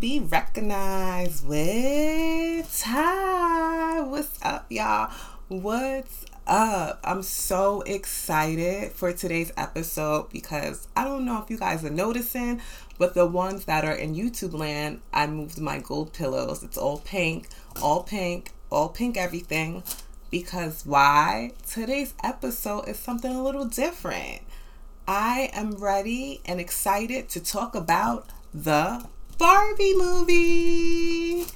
Be Recognized with Ty. What's up, y'all? What's up? I'm so excited for today's episode because I don't know if you guys are noticing, but the ones that are in YouTube land, I moved my gold pillows. It's all pink, all pink, all pink everything. Because why? Today's episode is something a little different. I am ready and excited to talk about the Barbie movie.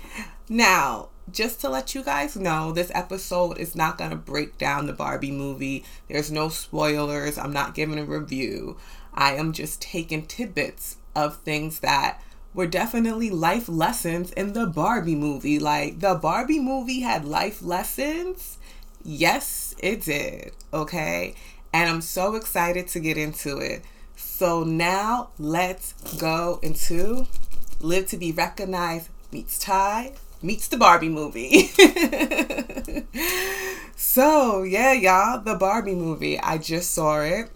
Now, just to let you guys know, this episode is not going to break down the Barbie movie. There's no spoilers. I'm not giving a review. I am just taking tidbits of things that were definitely life lessons in the Barbie movie. Like, the Barbie movie had life lessons. Yes, it did. Okay and I'm so excited to get into it. So now let's go into Live to Be Recognized meets Ty meets the Barbie movie. so yeah, y'all, the Barbie movie. I just saw it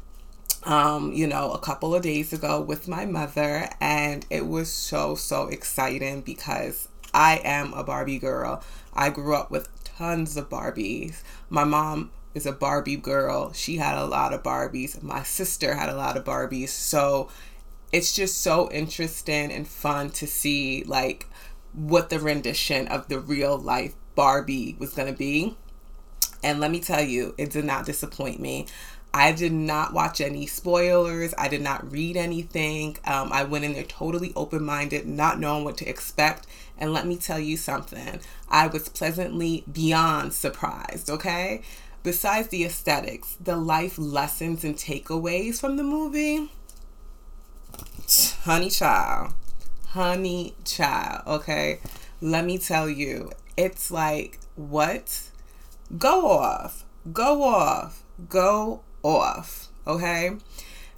um, you know, a couple of days ago with my mother, and it was so, so exciting because I am a Barbie girl. I grew up with tons of Barbies. My mom is a Barbie girl. She had a lot of Barbies. My sister had a lot of Barbies. So it's just so interesting and fun to see like what the rendition of the real life Barbie was going to be. And let me tell you, it did not disappoint me. I did not watch any spoilers. I did not read anything. Um, I went in there totally open minded, not knowing what to expect. And let me tell you something, I was pleasantly beyond surprised, okay? besides the aesthetics, the life lessons and takeaways from the movie, honey child, honey child, okay? Let me tell you, it's like, what? Go off, go off, go off, okay?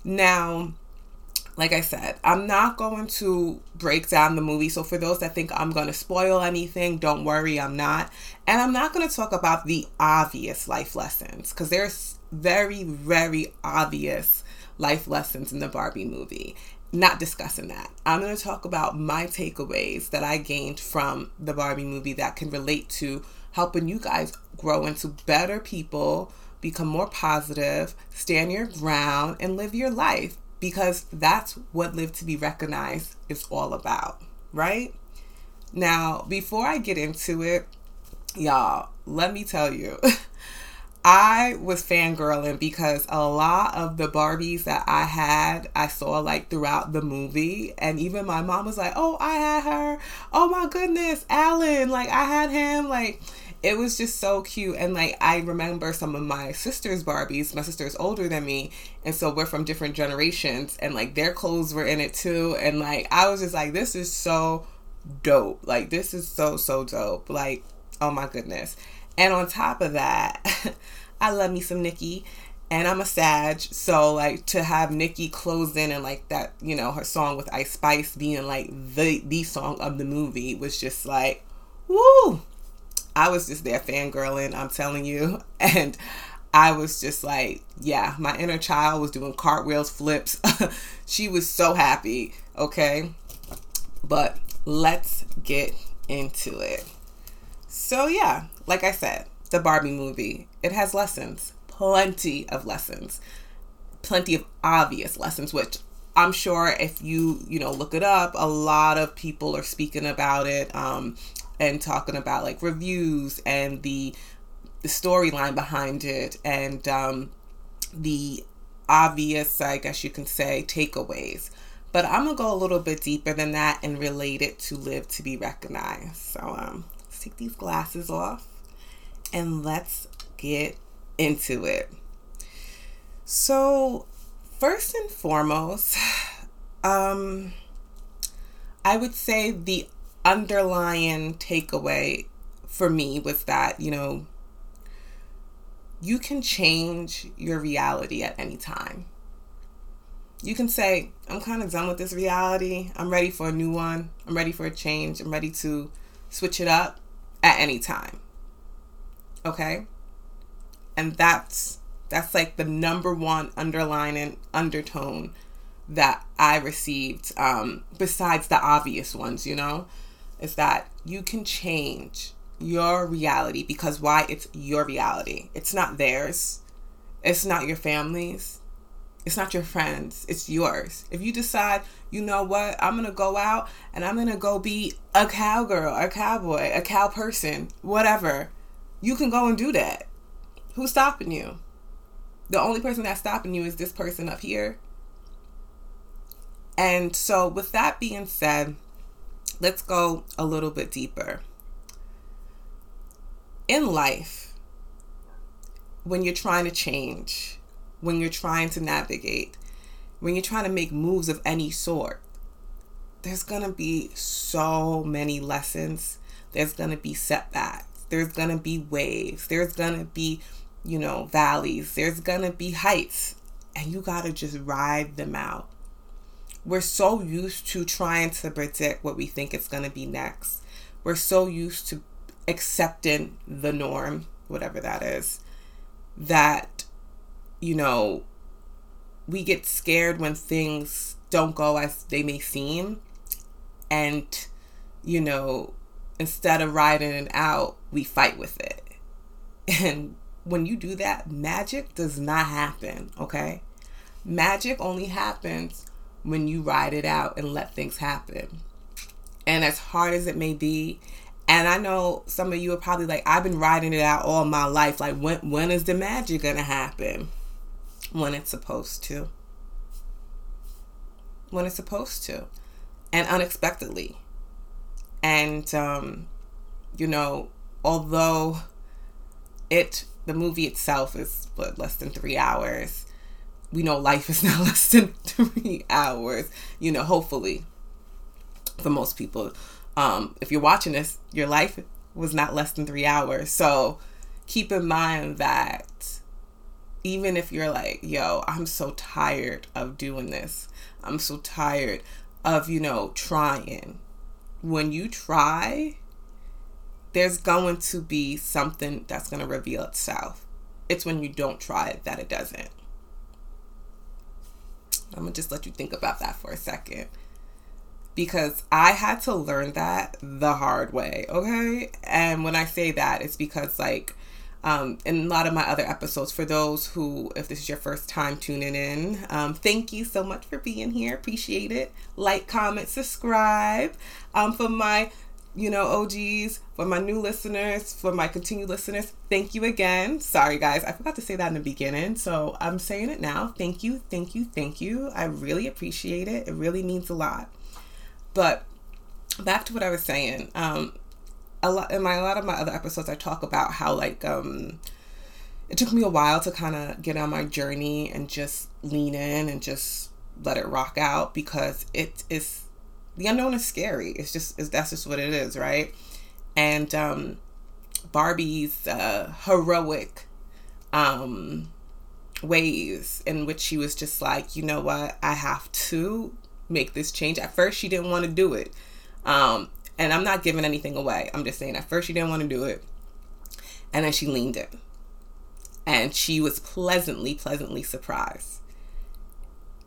Now, like I said, I'm not going to break down the movie. So for those that think I'm going to spoil anything, don't worry, I'm not. And I'm not going to talk about the obvious life lessons because there's very, very obvious life lessons in the Barbie movie. Not discussing that. I'm going to talk about my takeaways that I gained from the Barbie movie that can relate to helping you guys grow into better people, become more positive, stand your ground, and live your life because that's what Live to Be Recognized is all about, right? Now, before I get into it, y'all, let me tell you, I was fangirling because a lot of the Barbies that I had, I saw like throughout the movie. And even my mom was like, oh, I had her. Oh my goodness, Allan. Like, I had him. Like, it was just so cute and like i remember some of my sister's barbies my sister is older than me and so we're from different generations and like their clothes were in it too and like i was just like this is so dope like this is so so dope like oh my goodness and on top of that i love me some nicki and I'm a Sag, so like to have Nicki close in and like that, you know, her song with Ice Spice being like the the song of the movie was just like, woo, I was just there fangirling, I'm telling you. And I was just like, yeah, my inner child was doing cartwheels, flips. she was so happy, okay? But let's get into it. So, yeah, like I said, the Barbie movie, it has lessons, plenty of lessons, plenty of obvious lessons, which I'm sure if you, you know, look it up, a lot of people are speaking about it. Um, and talking about like reviews and the the storyline behind it and um, the obvious, I guess you can say, takeaways. But I'm gonna go a little bit deeper than that and relate it to live to be recognized. So um, take these glasses off and let's get into it. So first and foremost, um, I would say the underlying takeaway for me was that, you know, you can change your reality at any time. You can say, I'm kind of done with this reality. I'm ready for a new one. I'm ready for a change. I'm ready to switch it up at any time. Okay? And that's that's like the number one underlying undertone that I received, um, besides the obvious ones, you know, is that you can change your reality because why? It's your reality. It's not theirs. It's not your family's. It's not your friends. It's yours. If you decide, you know what, I'm to go out and I'm to go be a cowgirl, a cowboy, a cow person, whatever, you can go and do that. Who's stopping you? The only person that's stopping you is this person up here. And so, with that being said, let's go a little bit deeper. In life, when you're trying to change, when you're trying to navigate, when you're trying to make moves of any sort, there's going to be so many lessons. There's going to be setbacks. There's going to be waves. There's going to be, you know, valleys. There's going to be heights. And you got to just ride them out. We're so used to trying to predict what we think is going to be next. We're so used to accepting the norm, whatever that is, that, you know, we get scared when things don't go as they may seem. And, you know, instead of riding it out, we fight with it. And when you do that, magic does not happen, okay? Magic only happens when you ride it out and let things happen. And as hard as it may be, and I know some of you are probably like, I've been riding it out all my life. Like, when when is the magic gonna happen? When it's supposed to. When it's supposed to. And unexpectedly. And um, you know, although it the movie itself is what less than three hours we know life is not less than three hours, you know, hopefully for most people. Um, if you're watching this, your life was not less than three hours. So keep in mind that even if you're like, yo, I'm so tired of doing this, I'm so tired of, you know, trying. When you try, there's going to be something that's going to reveal itself. It's when you don't try that it doesn't. I'm gonna just let you think about that for a second. Because I had to learn that the hard way, okay? And when I say that, it's because, like, um, in a lot of my other episodes, for those who, if this is your first time tuning in, um, thank you so much for being here. Appreciate it. Like, comment, subscribe. Um, for my you know, OGs, for my new listeners, for my continued listeners, thank you again. Sorry, guys, I forgot to say that in the beginning, so I'm saying it now. Thank you, thank you, thank you. I really appreciate it. It really means a lot. But back to what I was saying. Um, a lot in my a lot of my other episodes, I talk about how like um, it took me a while to kind of get on my journey and just lean in and just let it rock out because it is the unknown is scary. It's just it's, that's just what it is, right? And um, Barbie's uh, heroic um, ways in which she was just like, you know what, I have to make this change. At first, she didn't want to do it. Um, and I'm not giving anything away. I'm just saying, at first, she didn't want to do it. And then she leaned in. And she was pleasantly, pleasantly surprised.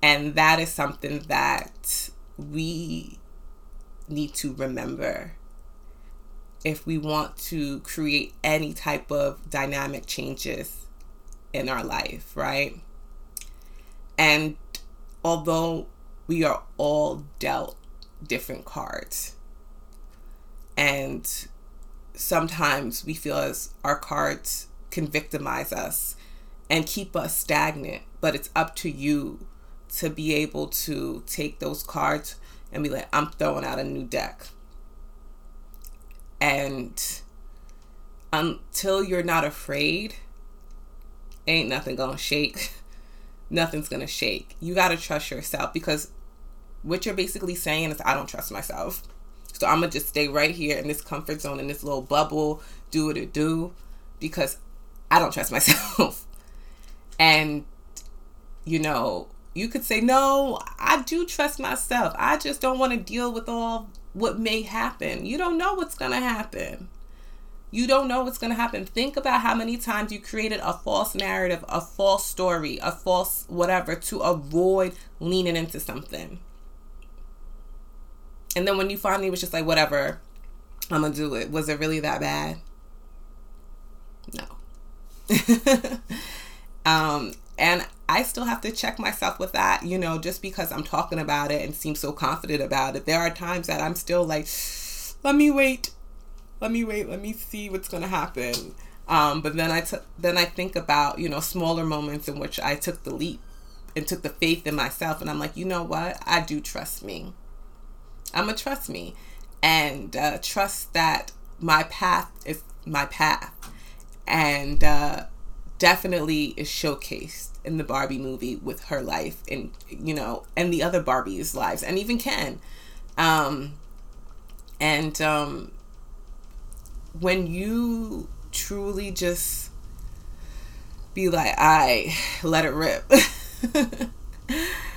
And that is something that we need to remember if we want to create any type of dynamic changes in our life, right? And although we are all dealt different cards, and sometimes we feel as our cards can victimize us and keep us stagnant, but it's up to you to be able to take those cards and be like, I'm throwing out a new deck. And until you're not afraid, ain't nothing gonna shake. Nothing's gonna shake. You gotta trust yourself because what you're basically saying is, I don't trust myself. So I'm gonna just stay right here in this comfort zone, in this little bubble, do what it do, because I don't trust myself. and, you know, you could say, No, I do trust myself. I just don't want to deal with all what may happen. You don't know what's to happen. You don't know what's going to happen. Think about how many times you created a false narrative, a false story, a false whatever to avoid leaning into something. And then when you finally was just like, whatever, I'm to do it. Was it really that bad? No. um, and I still have to check myself with that, you know, just because I'm talking about it and seem so confident about it. There are times that I'm still like, let me wait let me wait, let me see what's to happen. Um, but then I t- then I think about you know smaller moments in which I took the leap and took the faith in myself, and I'm like, you know what, I do trust me. I'm a trust me, and uh, trust that my path is my path, and uh, definitely is showcased in the Barbie movie with her life, and you know, and the other Barbies' lives, and even Ken, um, and um, when you truly just be like, I let it rip.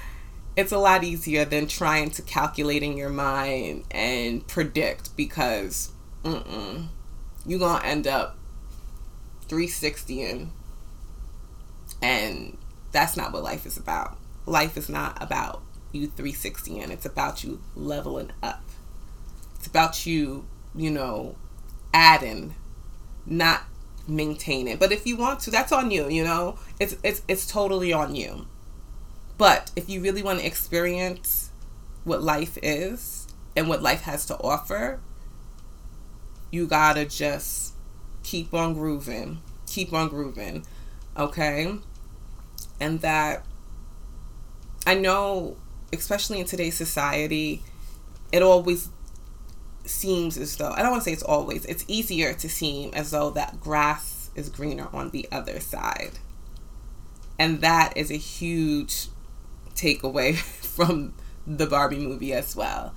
it's a lot easier than trying to calculate in your mind and predict because mm-mm, you're going to end up 360 in. And that's not what life is about. Life is not about you 360 in, it's about you leveling up. It's about you, you know, adding, not maintaining. But if you want to, that's on you, you know? It's it's it's totally on you. But if you really want to experience what life is and what life has to offer, you gotta just keep on grooving. Keep on grooving. Okay? And that I know, especially in today's society, it always seems as though I don't want to say it's always, it's easier to seem as though that grass is greener on the other side. And that is a huge takeaway from the Barbie movie as well.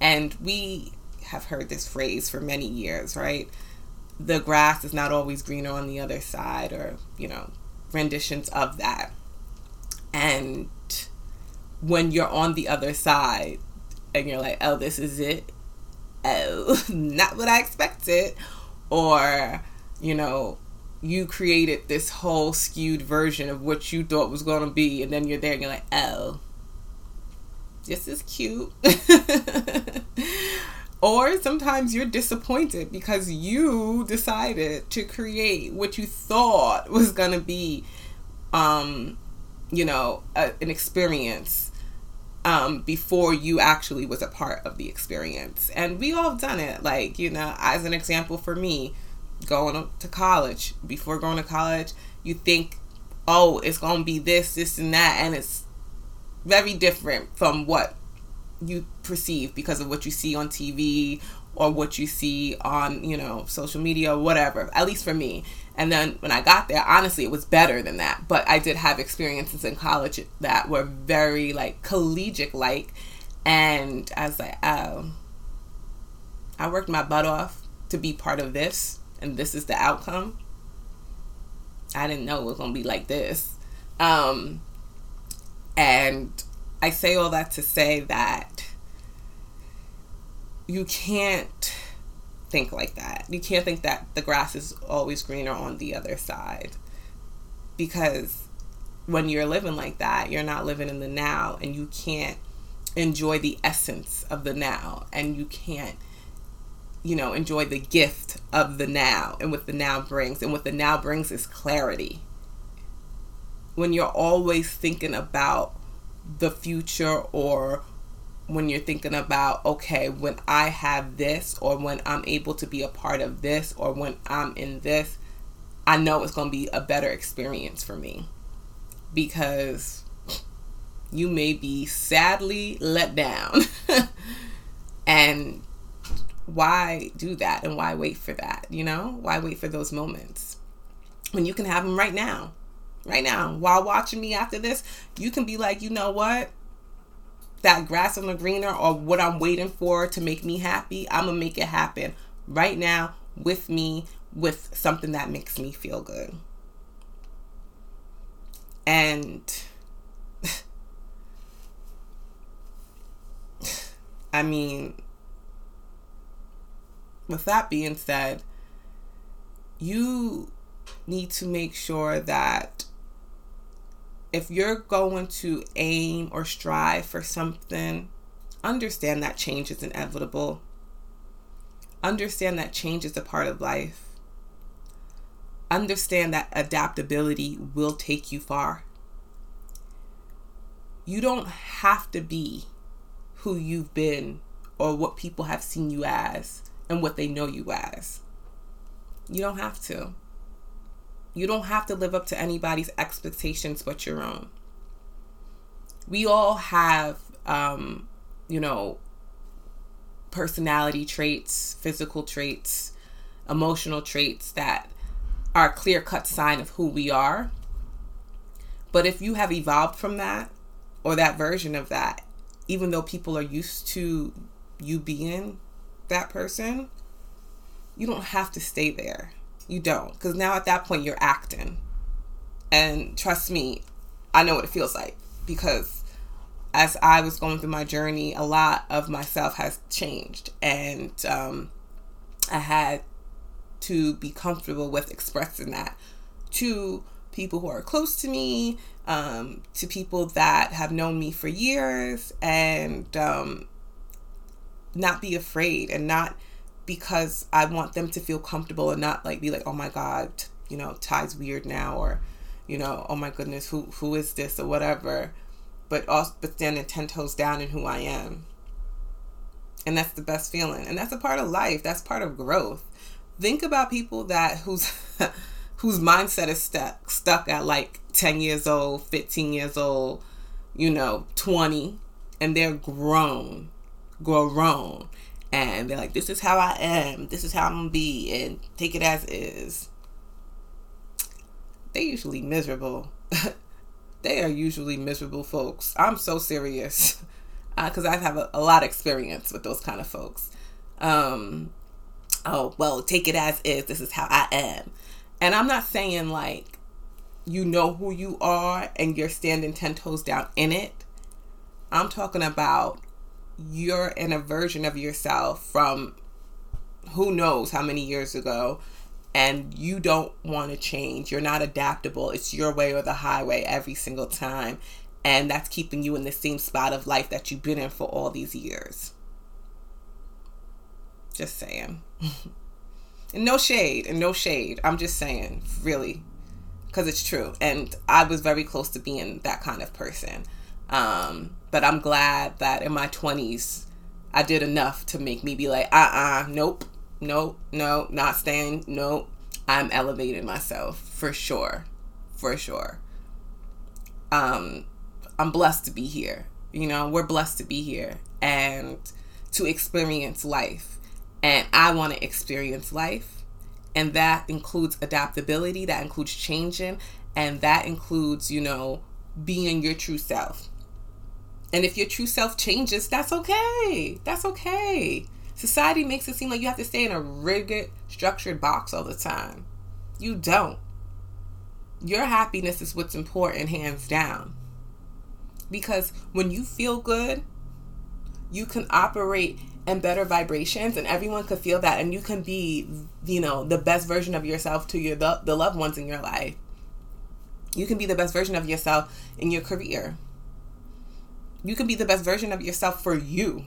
And we have heard this phrase for many years, right? The grass is not always greener on the other side, or, you know, renditions of that. And when you're on the other side and you're like, oh, this is it, oh, not what I expected. Or, you know, you created this whole skewed version of what you thought was going to be, and then you're there and you're like, oh, this is cute. or sometimes you're disappointed because you decided to create what you thought was going to be, um, you know, a, an experience um, before you actually was a part of the experience. And we all done it. Like, you know, as an example for me, going to college, before going to college, you think, oh, it's going to be this, this, and that. And it's very different from what you perceive because of what you see on TV or what you see on, you know, social media whatever, at least for me. And then when I got there, honestly, it was better than that. But I did have experiences in college that were very like collegiate like. And I was like, oh, I worked my butt off to be part of this, and this is the outcome. I didn't know it was gonna be like this. Um, and I say all that to say that you can't think like that. You can't think that the grass is always greener on the other side. Because when you're living like that, you're not living in the now and you can't enjoy the essence of the now and you can't you know enjoy the gift of the now and what the now brings and what the now brings is clarity when you're always thinking about the future or when you're thinking about, okay, when I have this, or when I'm able to be a part of this, or when I'm in this, I know it's going to be a better experience for me because you may be sadly let down. and why do that and why wait for that? You know, why wait for those moments when you can have them right now? Right now, while watching me after this, you can be like, you know what? that grass on the greener or what I'm waiting for to make me happy, I'm gonna make it happen right now with me with something that makes me feel good. And I mean, with that being said, you need to make sure that if you're going to aim or strive for something, understand that change is inevitable. Understand that change is a part of life. Understand that adaptability will take you far. You don't have to be who you've been or what people have seen you as and what they know you as. You don't have to. You don't have to live up to anybody's expectations but your own. We all have, um, you know, personality traits, physical traits, emotional traits that are a clear cut sign of who we are. But if you have evolved from that or that version of that, even though people are used to you being that person, you don't have to stay there. You don't. Because now at that point, you're acting. And trust me, I know what it feels like because as I was going through my journey, a lot of myself has changed. And um, I had to be comfortable with expressing that to people who are close to me, um, to people that have known me for years, and um, not be afraid and not because I want them to feel comfortable and not like be like, oh my God, you know, Ty's weird now or, you know, oh my goodness, who who is this or whatever. But also but standing ten toes down in who I am. And that's the best feeling. And that's a part of life. That's part of growth. Think about people that whose whose mindset is stuck stuck at like 10 years old, 15 years old, you know, 20, and they're grown, grown and they're like, "This is how I am. This is how I'm gonna be," and take it as is. They usually miserable. they are usually miserable folks. I'm so serious because uh, I have a, a, lot of experience with those kind of folks. Um, oh well, take it as is. This is how I am, and I'm not saying like you know who you are and you're standing ten toes down in it. I'm talking about you're in a version of yourself from who knows how many years ago and you don't want to change. You're not adaptable. It's your way or the highway every single time. And that's keeping you in the same spot of life that you've been in for all these years. Just saying. and no shade, and no shade. I'm just saying, really, because it's true. And I was very close to being that kind of person. Um, but I'm glad that in my 20s, I did enough to make me be like, uh uh-uh, uh, nope, nope, no, not staying, nope. I'm elevating myself for sure, for sure. Um, I'm blessed to be here. You know, we're blessed to be here and to experience life. And I want to experience life. And that includes adaptability, that includes changing, and that includes, you know, being your true self. And if your true self changes, that's okay. That's okay. Society makes it seem like you have to stay in a rigid, structured box all the time. You don't. Your happiness is what's important, hands down. Because when you feel good, you can operate in better vibrations and everyone could feel that and you can be you know the best version of yourself to your the, the loved ones in your life you can be the best version of yourself in your career you can be the best version of yourself for you.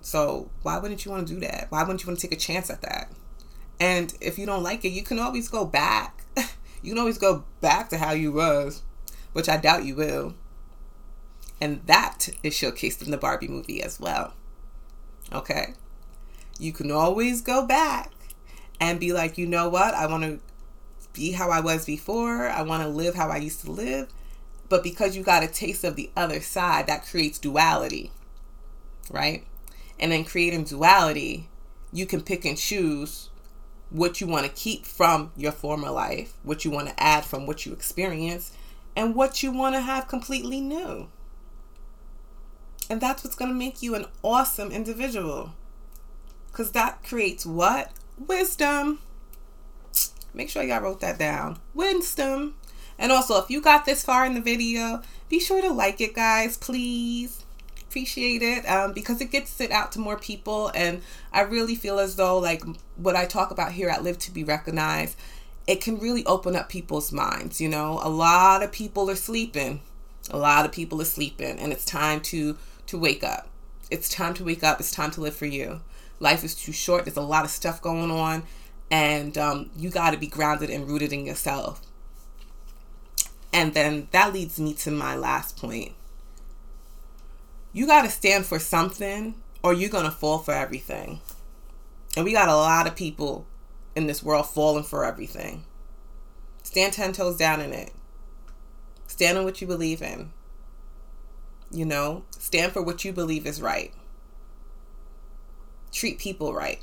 So why wouldn't you want to do that? Why wouldn't you want to take a chance at that? And if you don't like it, you can always go back. you can always go back to how you was, which I doubt you will. And that is showcased in the Barbie movie as well. Okay? You can always go back and be like, you know what? I want to be how I was before. I want to live how I used to live. But because you got a taste of the other side, that creates duality, right? And then creating duality, you can pick and choose what you want to keep from your former life, what you want to add from what you experience, and what you want to have completely new. And that's what's going to make you an awesome individual. Because that creates what? Wisdom. Make sure y'all wrote that down. Wisdom. And also, if you got this far in the video, be sure to like it, guys, please. appreciate it um, because it gets it out to more people. And I really feel as though, like, what I talk about here at Live to Be Recognized, it can really open up people's minds. You know, a lot of people are sleeping. A lot of people are sleeping, and it's time to to wake up. It's time to wake up. It's time to live for you. Life is too short. There's a lot of stuff going on, and um, you got to be grounded and rooted in yourself. And then that leads me to my last point. You got to stand for something or you're going to fall for everything. And we got a lot of people in this world falling for everything. Stand 10 toes down in it. Stand on what you believe in. You know, stand for what you believe is right. Treat people right.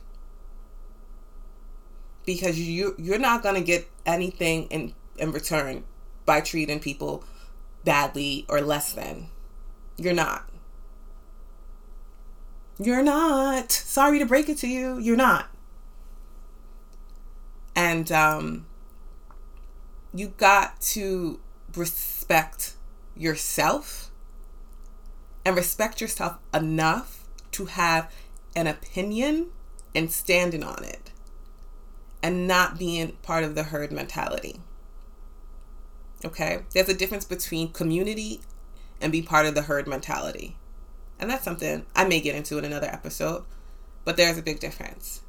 Because you you're not going to get anything in in return by treating people badly or less than. You're not. You're not. Sorry to break it to you. You're not. And um, you got to respect yourself and respect yourself enough to have an opinion and standing on it and not being part of the herd mentality. Okay? There's a difference between community and be part of the herd mentality. And that's something I may get into in another episode, but there's a big difference.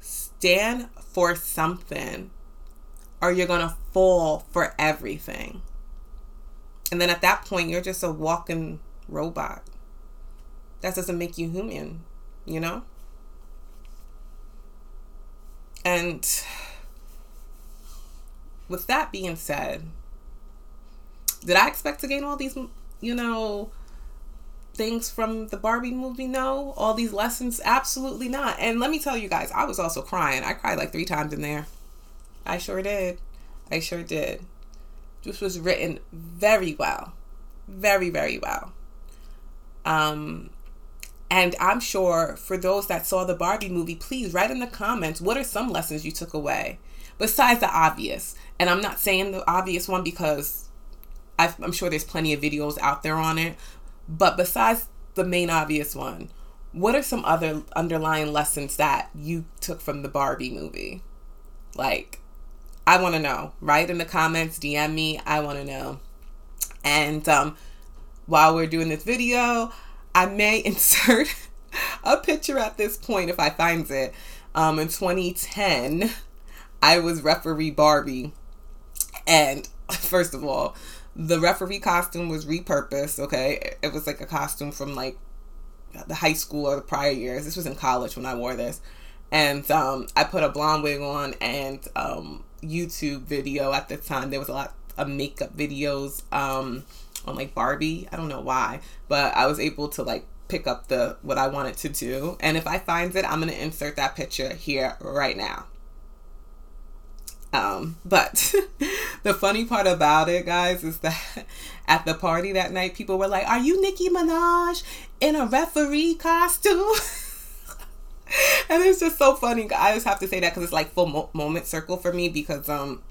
Stand for something or you're going to fall for everything. And then at that point, you're just a walking robot. That doesn't make you human, you know? And with that being said, did I expect to gain all these, you know, things from the Barbie movie? No. All these lessons? Absolutely not. And let me tell you guys, I was also crying. I cried like three times in there. I sure did. I sure did. This was written very well. Very, very well. Um, and I'm sure for those that saw the Barbie movie, please write in the comments what are some lessons you took away besides the obvious. And I'm not saying the obvious one because i am sure there's plenty of videos out there on it. But besides the main obvious one, what are some other underlying lessons that you took from the Barbie movie? Like, I want to know. Write in the comments, DM me. I want to know. And um, while we're doing this video, I may insert a picture at this point if I find it. Um, in 2010, I was referee Barbie. And first of all, the referee costume was repurposed, okay? It was like a costume from like the high school or the prior years. This was in college when I wore this. And um, I put a blonde wig on and um, YouTube video at the time. There was a lot of makeup videos um, on like Barbie. I don't know why, but I was able to like pick up the what I wanted to do. And if I find it, I'm gonna insert that picture here right now. Um, but the funny part about it, guys, is that at the party that night, people were like, Are you Nicki Minaj in a referee costume? and it's just so funny. I just have to say that because it's like full mo- moment circle for me because um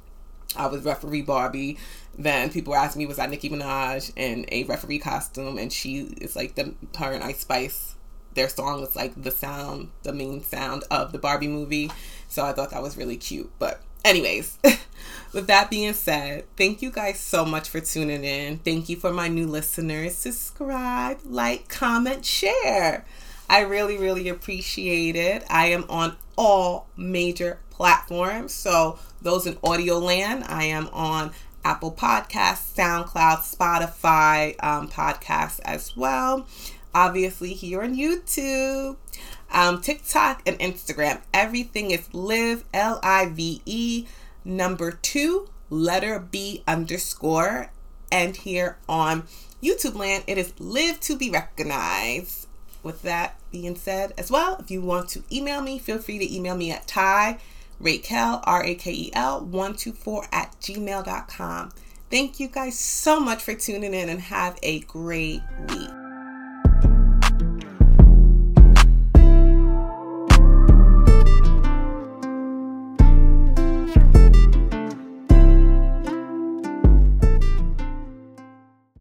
I was referee Barbie. Then people asking me, Was that Nicki Minaj in a referee costume? And she is like the her and Ice Spice. Their song was like the sound, the main sound of the Barbie movie. So I thought that was really cute. But anyways, with that being said, thank you guys so much for tuning in. Thank you for my new listeners. Subscribe, like, comment, share. I really, really appreciate it. I am on all major platforms. So, those in audio land, I am on Apple Podcasts, SoundCloud, Spotify um, podcasts as well. Obviously, here on YouTube um, TikTok and Instagram. Everything is live, L I V E, number two, letter B underscore. And here on YouTube land, it is live to be recognized. With that being said, as well, if you want to email me, feel free to email me at Ty Rakel, R A K E L, 124 at gmail.com. Thank you guys so much for tuning in and have a great week.